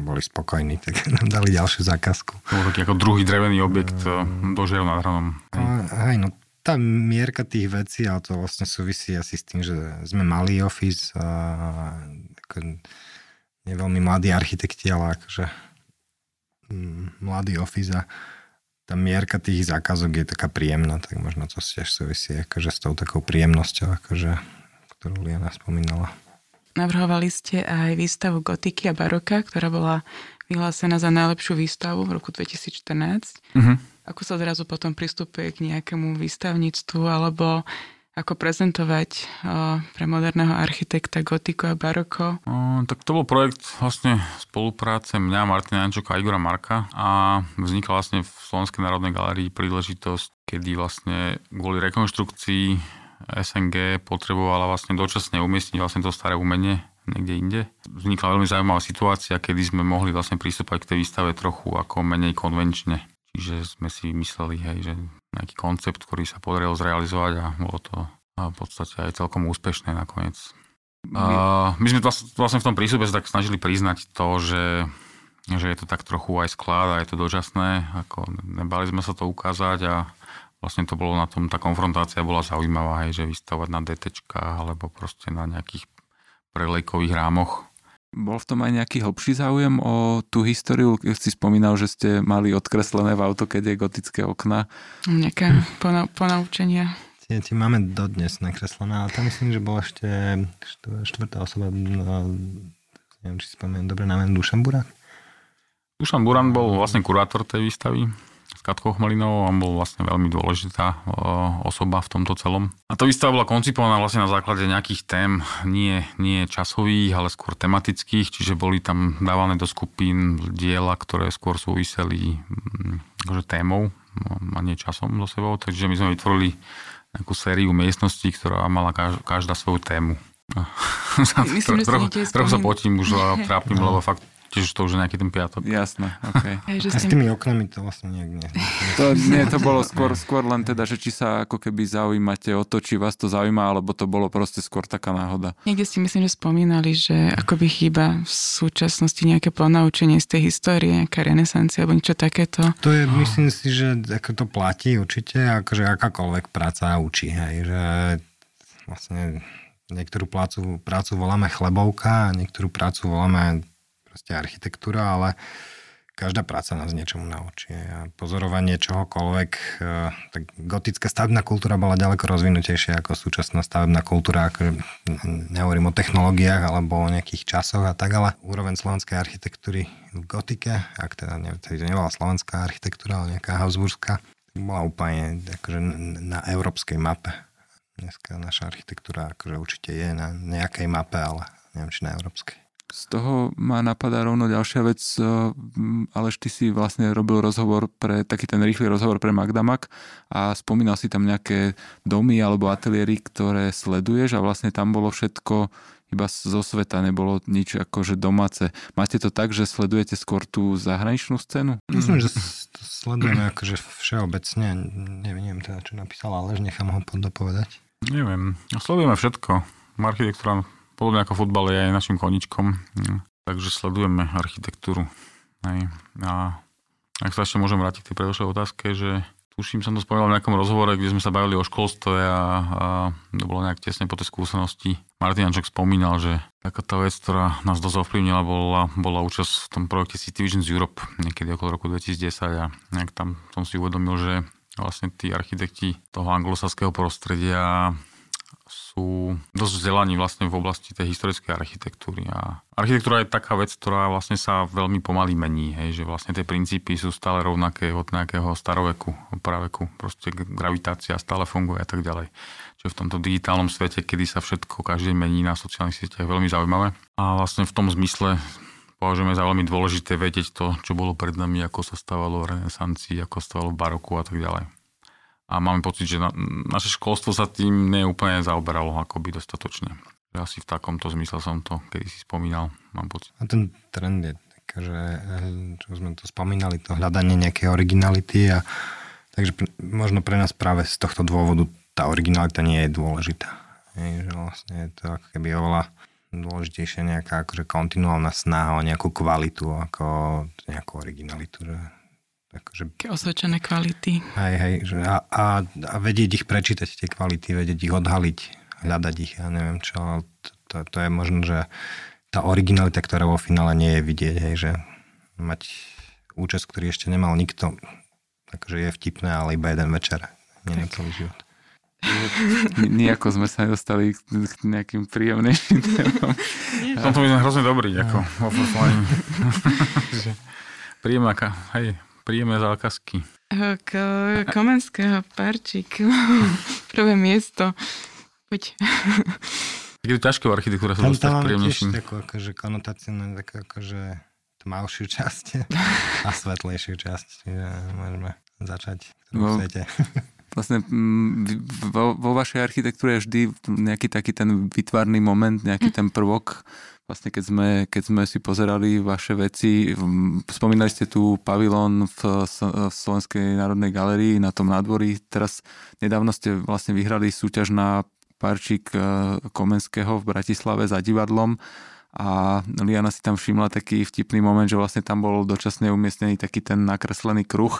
boli spokojní, tak nám dali ďalšiu zákazku. Bol taký ako druhý drevený objekt mm. dožiaľ nad hranom. Hej. hej, no tá mierka tých vecí, ale to vlastne súvisí asi s tým, že sme malý office a ako, nie veľmi mladí architekti, ale akože mladý office a tá mierka tých zákazok je taká príjemná, tak možno to tiež súvisí akože s tou takou príjemnosťou, akože, ktorú Liana spomínala. Navrhovali ste aj výstavu gotiky a baroka, ktorá bola vyhlásená za najlepšiu výstavu v roku 2014. Uh-huh. Mhm. Ako sa zrazu potom pristupuje k nejakému výstavníctvu alebo ako prezentovať o, pre moderného architekta gotiku a baroko? O, tak to bol projekt vlastne spolupráce mňa, Martina Jančoka a Igora Marka a vznikla vlastne v Slovenskej národnej galérii príležitosť, kedy vlastne kvôli rekonštrukcii SNG potrebovala vlastne dočasne umiestniť vlastne to staré umenie niekde inde. Vznikla veľmi zaujímavá situácia, kedy sme mohli vlastne pristúpať k tej výstave trochu ako menej konvenčne. Čiže sme si mysleli, hej, že nejaký koncept, ktorý sa podarilo zrealizovať a bolo to v podstate aj celkom úspešné nakoniec. My, my sme vlastne v tom prísube sa tak snažili priznať to, že, že je to tak trochu aj sklad a je to dočasné. Ako nebali sme sa to ukázať a vlastne to bolo na tom, tá konfrontácia bola zaujímavá, hej, že vystavovať na DT alebo proste na nejakých prelejkových rámoch bol v tom aj nejaký hlbší záujem o tú históriu? Keď si spomínal, že ste mali odkreslené v autokede gotické okna. Nejaké pona- ponaučenia. Tie, tie máme dodnes nakreslené, ale tam myslím, že bola ešte štvrtá osoba, no, neviem, či si spomínam dobre, na Dušan Burak. Dušan Buran bol vlastne kurátor tej výstavy s Katkou Chmelinovou, on bol vlastne veľmi dôležitá osoba v tomto celom. A to výstava bola koncipovaná vlastne na základe nejakých tém, nie, nie časových, ale skôr tematických, čiže boli tam dávané do skupín diela, ktoré skôr súviseli mm, akože témou no, a nie časom do sebou, takže my sme vytvorili nejakú sériu miestností, ktorá mala každá svoju tému. Myslím, trochu, trochu sa potím už a trápim, lebo fakt Čiže to už je nejaký ten piatok. Jasné, okay. A s tými oknami to vlastne nejak nie. To, nie, to bolo skôr, skôr len teda, že či sa ako keby zaujímate o to, či vás to zaujíma, alebo to bolo proste skôr taká náhoda. Niekde si myslím, že spomínali, že akoby chýba v súčasnosti nejaké ponaučenie z tej histórie, nejaká renesancia alebo niečo takéto. To je, myslím si, že ako to platí určite, akože akákoľvek práca učí, hej, že vlastne niektorú prácu, prácu voláme chlebovka a niektorú prácu voláme proste architektúra, ale každá práca nás niečomu naučí. A pozorovanie čohokoľvek, e, tak gotická stavebná kultúra bola ďaleko rozvinutejšia ako súčasná stavebná kultúra. Ako, nehovorím o technológiách alebo o nejakých časoch a tak, ale úroveň slovenskej architektúry v gotike, ak teda ne, to nebola slovenská architektúra, ale nejaká Habsburská, bola úplne akože na európskej mape. Dneska naša architektúra akože určite je na nejakej mape, ale neviem, či na európskej. Z toho ma napadá rovno ďalšia vec, eh, ale ty si vlastne robil rozhovor pre, taký ten rýchly rozhovor pre Magdamak a spomínal si tam nejaké domy alebo ateliéry, ktoré sleduješ a vlastne tam bolo všetko iba zo sveta, nebolo nič akože domáce. Máte to tak, že sledujete skôr tú zahraničnú scénu? Myslím, že to sledujeme akože všeobecne. Neviem teda, čo napísal, ale nechám ho dopovedať. Neviem. Sledujeme všetko. Architektúra Podobne ako futbal je aj našim koničkom, hm, takže sledujeme architektúru. Hej. A ak sa ešte môžem vrátiť k tej predošlej otázke, že tuším, som to spomínal v nejakom rozhovore, kde sme sa bavili o školstve a, a to bolo nejak tesne po tej skúsenosti. Martin Ančok spomínal, že taká tá vec, ktorá nás dosť ovplyvnila, bola, bola účasť v tom projekte City Visions Europe niekedy okolo roku 2010 a nejak tam som si uvedomil, že vlastne tí architekti toho anglosaského prostredia sú dosť vzdelaní vlastne v oblasti tej historickej architektúry. A architektúra je taká vec, ktorá vlastne sa veľmi pomaly mení, hej, že vlastne tie princípy sú stále rovnaké od nejakého staroveku, praveku, proste gravitácia stále funguje a tak ďalej. Čiže v tomto digitálnom svete, kedy sa všetko každý mení na sociálnych sieťach, veľmi zaujímavé. A vlastne v tom zmysle považujeme za veľmi dôležité vedieť to, čo bolo pred nami, ako sa stávalo v renesancii, ako stávalo v baroku a tak ďalej a máme pocit, že na, naše školstvo sa tým neúplne zaoberalo akoby dostatočne. Asi v takomto zmysle som to kedy si spomínal, mám pocit. A ten trend je tak, že eh, čo sme to spomínali, to hľadanie nejakej originality a takže možno pre nás práve z tohto dôvodu tá originalita nie je dôležitá. Je, že vlastne je to ako keby oveľa dôležitejšia nejaká akože kontinuálna snaha o nejakú kvalitu ako nejakú originalitu. Že Akože... Osvedčené kvality. Hej, hej, že a, a, a vedieť ich prečítať, tie kvality, vedieť ich odhaliť, hľadať ich, ja neviem čo, to, to, to je možno, že tá originalita, ktorá vo finále nie je vidieť, hej, že mať účest, ktorý ešte nemal nikto, takže je vtipné, ale iba jeden večer, nie na celý život. Nijako sme sa nedostali k nejakým príjemnejším témam. V tomto by sme hrozne dobrý, ako offline. Príjemná, hej, príjemné zákazky. K Komenského parčík. Prvé miesto. Poď. Je to ťažké v architektúre sa dostať tam príjemnejším. Tam takú akože konotáciu na takú akože tmavšiu časť a svetlejšiu časť. Čiže môžeme začať v no, svete. Vlastne vo, vo vašej architektúre je vždy nejaký taký ten vytvarný moment, nejaký hm. ten prvok, vlastne keď sme, keď sme si pozerali vaše veci, spomínali ste tu pavilón v, v Slovenskej národnej galerii na tom nádvorí. Teraz nedávno ste vlastne vyhrali súťaž na parčík e, Komenského v Bratislave za divadlom a Liana si tam všimla taký vtipný moment, že vlastne tam bol dočasne umiestnený taký ten nakreslený kruh,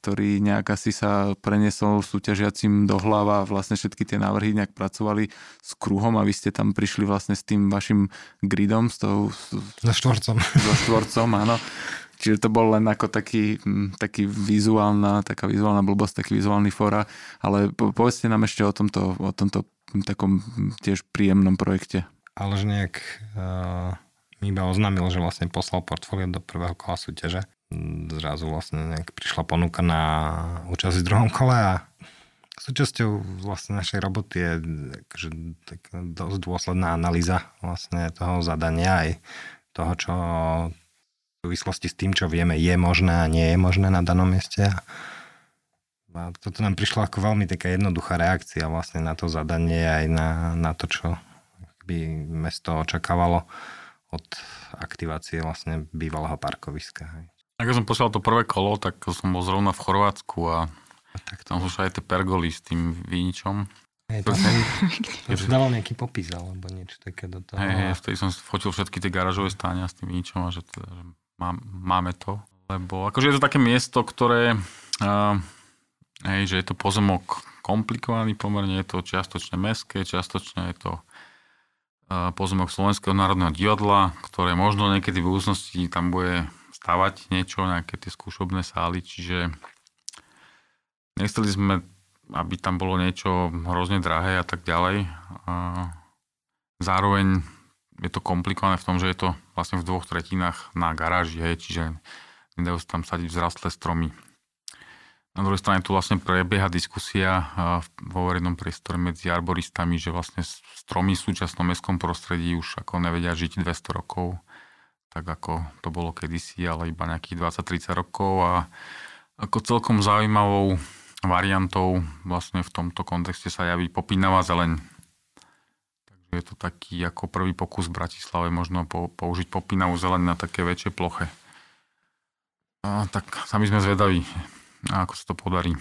ktorý nejak asi sa preniesol súťažiacim do hlava a vlastne všetky tie návrhy nejak pracovali s kruhom a vy ste tam prišli vlastne s tým vašim gridom, s tou... So štvorcom. So štvorcom, áno. Čiže to bol len ako taký, taký vizuálna, taká vizuálna blbosť, taký vizuálny fora, ale povedzte nám ešte o tomto, o tomto takom tiež príjemnom projekte. Ale že nejak uh, mi iba oznámil, že vlastne poslal portfólio do prvého kola súťaže zrazu vlastne nejak prišla ponuka na účasť v druhom kole a súčasťou vlastne našej roboty je akože, tak dosť dôsledná analýza vlastne toho zadania aj toho, čo v súvislosti s tým, čo vieme, je možné a nie je možné na danom mieste. A toto nám prišlo ako veľmi taká jednoduchá reakcia vlastne na to zadanie aj na, na to, čo by mesto očakávalo od aktivácie vlastne bývalého parkoviska. Hej. Ako som poslal to prvé kolo, tak som bol zrovna v Chorvátsku a, a tak tam sú aj tie pergoly s tým víničom. Hej, tam som dával nejaký popis alebo niečo také do toho. Hej, hej, vtedy som fotil všetky tie garážové stáňa s tým víničom a že, teda, že má, máme to. Lebo akože je to také miesto, ktoré uh, hej, že je to pozemok komplikovaný pomerne, je to čiastočne meské, čiastočne je to pozemok Slovenského národného divadla, ktoré možno niekedy v budúcnosti tam bude stavať niečo, nejaké tie skúšobné sály, čiže nechceli sme, aby tam bolo niečo hrozne drahé a tak ďalej. Zároveň je to komplikované v tom, že je to vlastne v dvoch tretinách na garáži, hej, čiže nedajú sa tam sadiť vzrastlé stromy. Na druhej strane tu vlastne prebieha diskusia vo verejnom priestore medzi arboristami, že vlastne stromy v súčasnom mestskom prostredí už ako nevedia žiť 200 rokov tak ako to bolo kedysi, ale iba nejakých 20-30 rokov a ako celkom zaujímavou variantou vlastne v tomto kontexte sa javí popínavá zeleň. Takže je to taký ako prvý pokus v Bratislave možno použiť popínavú zeleň na také väčšie ploche. A tak sami sme zvedaví, ako sa to podarí.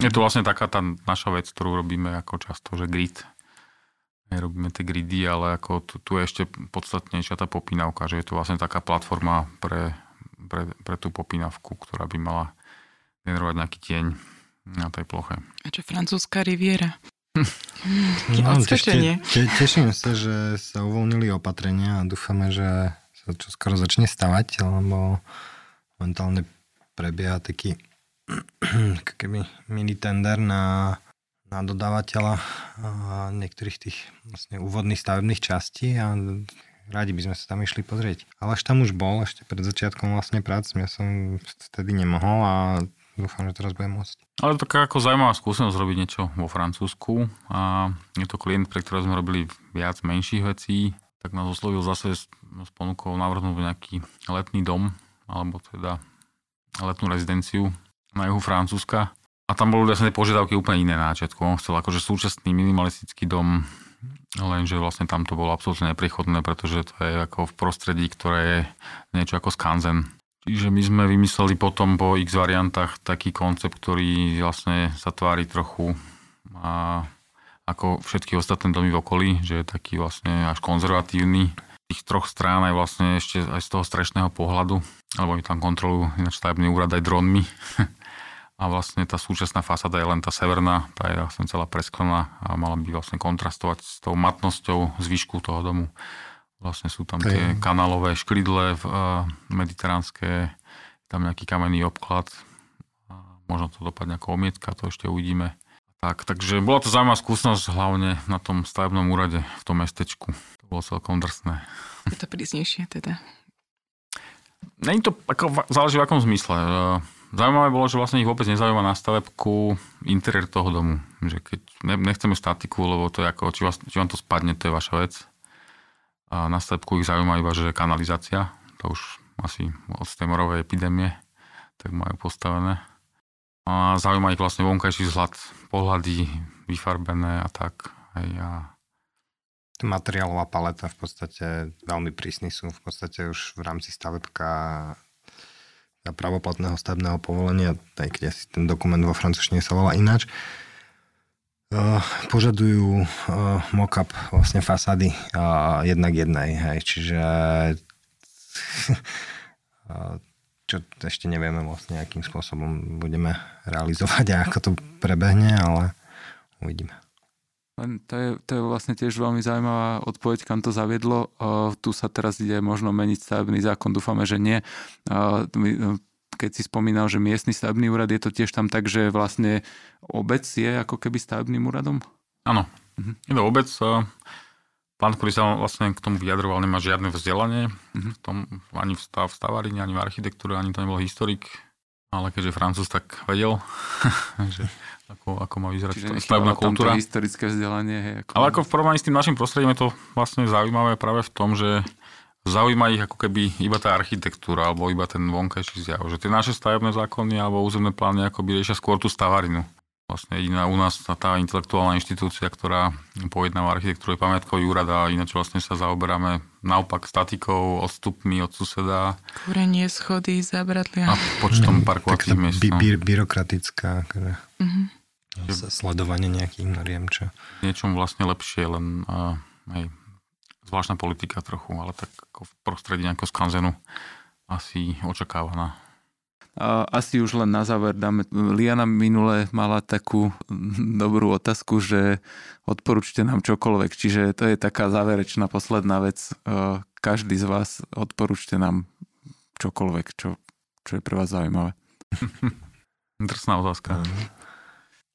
Je to vlastne taká tá naša vec, ktorú robíme ako často, že grid nerobíme tie gridy, ale ako tu, tu je ešte podstatnejšia tá popínavka, že je to vlastne taká platforma pre, pre, pre tú popínavku, ktorá by mala generovať nejaký tieň na tej ploche. A čo francúzska riviera? no, tešte, te, teším sa, že sa uvoľnili opatrenia a dúfame, že sa čo skoro začne stavať, lebo momentálne prebieha taký keby mini tender na, na dodávateľa niektorých tých vlastne úvodných stavebných častí a radi by sme sa tam išli pozrieť. Ale až tam už bol, ešte pred začiatkom vlastne prác, ja som vtedy nemohol a dúfam, že teraz budem môcť. Ale taká ako zaujímavá skúsenosť robiť niečo vo Francúzsku a je to klient, pre ktorého sme robili viac menších vecí, tak nás oslovil zase s, s ponukou navrhnúť nejaký letný dom, alebo teda letnú rezidenciu na juhu Francúzska. A tam boli vlastne požiadavky úplne iné na začiatku. On chcel akože súčasný minimalistický dom, lenže vlastne tam to bolo absolútne neprichodné, pretože to je ako v prostredí, ktoré je niečo ako skanzen. Čiže my sme vymysleli potom po x variantách taký koncept, ktorý vlastne sa tvári trochu a ako všetky ostatné domy v okolí, že je taký vlastne až konzervatívny. Tých troch strán aj vlastne ešte aj z toho strešného pohľadu, alebo oni tam kontrolujú ináč stavebný úrad aj dronmi. a vlastne tá súčasná fasáda je len tá severná, tá je vlastne celá presklená a mala by vlastne kontrastovať s tou matnosťou zvyšku toho domu. Vlastne sú tam tie kanálové škrydle v uh, mediteránske, tam nejaký kamenný obklad. A možno to dopadne ako omietka, to ešte uvidíme. Tak, takže bola to zaujímavá skúsenosť hlavne na tom stavebnom úrade v tom mestečku. To bolo celkom drsné. Je to prísnejšie teda? Není to, ako, záleží v akom zmysle. E, zaujímavé bolo, že vlastne ich vôbec nezaujíma na stavebku interiér toho domu. Že keď nechceme statiku, lebo to je ako, či, vás, či vám to spadne, to je vaša vec a na stavebku ich zaujíma iba, že kanalizácia, to už asi od tej morovej epidémie, tak majú postavené. A zaujíma ich vlastne vonkajší vzhľad, pohľady vyfarbené a tak. Hej, a materiálová paleta v podstate veľmi prísny sú. V podstate už v rámci stavebka pravoplatného stavebného povolenia, aj keď asi ten dokument vo francúzštine sa volá ináč, Uh, požadujú uh, mock-up vlastne fasády uh, jednak jednej, hej, čiže čo ešte nevieme vlastne, akým spôsobom budeme realizovať a ako to prebehne, ale uvidíme. Len to je, to je vlastne tiež veľmi zaujímavá odpoveď, kam to zaviedlo. Uh, tu sa teraz ide možno meniť stavebný zákon, dúfame, že nie. Uh, my, keď si spomínal, že miestny stavebný úrad, je to tiež tam tak, že vlastne obec je ako keby stavebným úradom? Áno, mhm. je to obec. Pán, ktorý sa vlastne k tomu vyjadroval, nemá žiadne vzdelanie mhm. v tom, ani v, stav, v stavarine, ani v architektúre, ani to nebol historik, ale keďže Francúz tak vedel, že ako, ako má vyzerať stavebná kultúra. historické vzdelanie. Hej, ako... Ale ako v porovnaní s tým našim prostredím je to vlastne zaujímavé práve v tom, že Zaujíma ich ako keby iba tá architektúra alebo iba ten vonkajší zjav. Že tie naše stavebné zákony alebo územné plány ako by riešia skôr tú stavarinu. Vlastne jediná u nás tá intelektuálna inštitúcia, ktorá pojednáva architektúru je pamiatkový úrad a ináč vlastne sa zaoberáme naopak statikou, odstupmi od suseda. Kúrenie, schody, zabratlia. A počtom mm, parkovacích miest. By, by, byrokratická, akože, mm-hmm. sledovanie nejakých noriem, čo. Niečom vlastne lepšie, len uh, hej, zvláštna politika trochu, ale tak ako v prostredí nejakého skanzenu asi očakávaná. A asi už len na záver dáme. Liana minule mala takú dobrú otázku, že odporúčte nám čokoľvek. Čiže to je taká záverečná posledná vec. Každý z vás odporúčte nám čokoľvek, čo, čo je pre vás zaujímavé. Drsná otázka.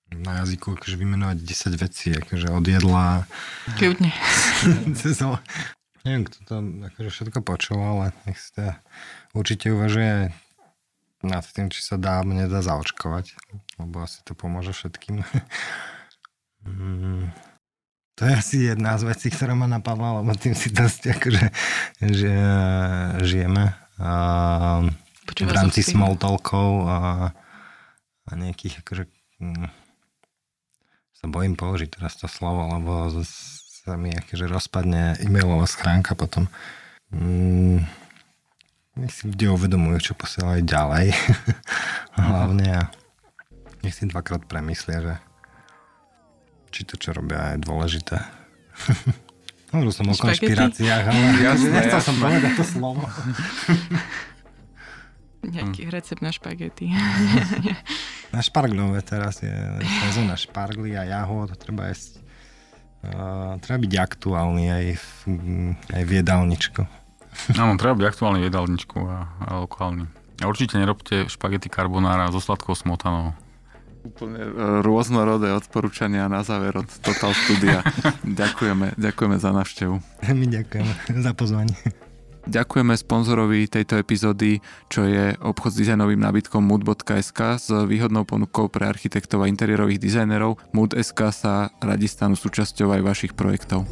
Na jazyku akože vymenovať 10 vecí, akože od jedla. Kľudne. Neviem, kto to akože všetko počul, ale nech si to určite uvažuje nad tým, či sa dá, nedá zaočkovať, lebo asi to pomôže všetkým. Mm, to je asi jedna z vecí, ktorá ma napadla, lebo tým si dosť akože že žijeme a, v rámci small talkov a, a nejakých akože mm, sa bojím použiť teraz to slovo, lebo sa mi akože rozpadne e-mailová schránka potom. Mm, nech si ľudia uvedomujú, čo posielajú ďalej. Hlavne a nech si dvakrát premyslia, že či to, čo robia, je dôležité. Hovoril som o konšpiráciách, ale jasne, nechcel som povedať to slovo. Nejaký hm. recept na špagety. na šparglové teraz je sezóna špargly a jahod, treba jesť. Uh, treba byť aktuálny aj v, aj v jedálničku. Áno, treba byť aktuálny v jedálničku a, a lokálny. A určite nerobte špagety carbonara so sladkou smotanou. Úplne e, rôznorodé odporúčania na záver od Total Studia. ďakujeme, ďakujeme za návštevu. My ďakujeme za pozvanie. Ďakujeme sponzorovi tejto epizódy, čo je obchod s dizajnovým nábytkom mood.sk s výhodnou ponukou pre architektov a interiérových dizajnerov. Mood.sk sa radi stanú súčasťou aj vašich projektov.